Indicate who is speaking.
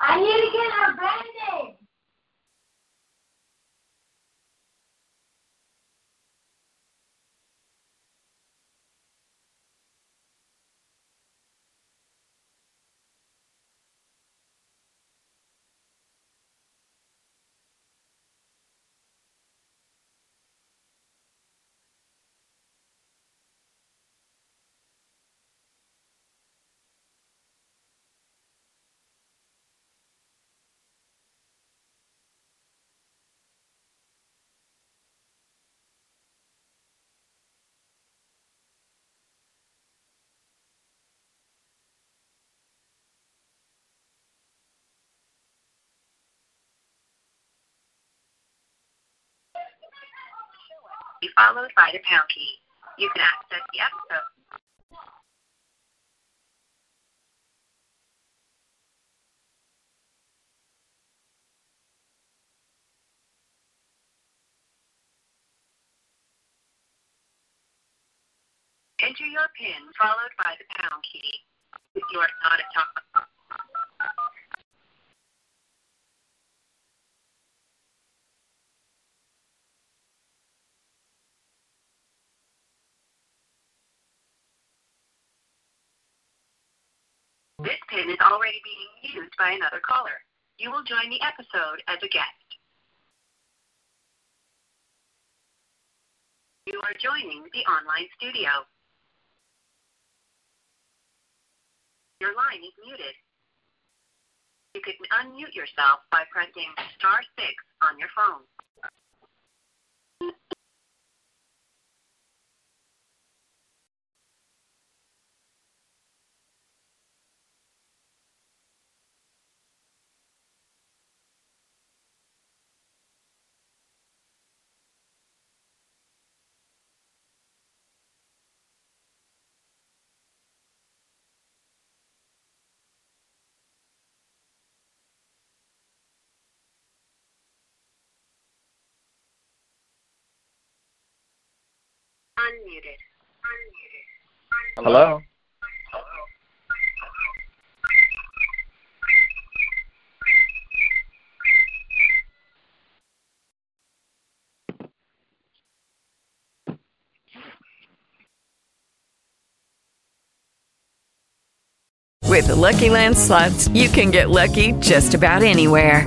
Speaker 1: I need to get
Speaker 2: be followed by the pound key. You can access the episode. Enter your PIN followed by the pound key. If you are not a top This pin is already being used by another caller. You will join the episode as a guest. You are joining the online studio. Your line is muted. You can unmute yourself by pressing star 6 on your phone. Unmuted. Unmuted.
Speaker 3: Hello?
Speaker 4: With the Lucky Land slots, you can get lucky just about anywhere.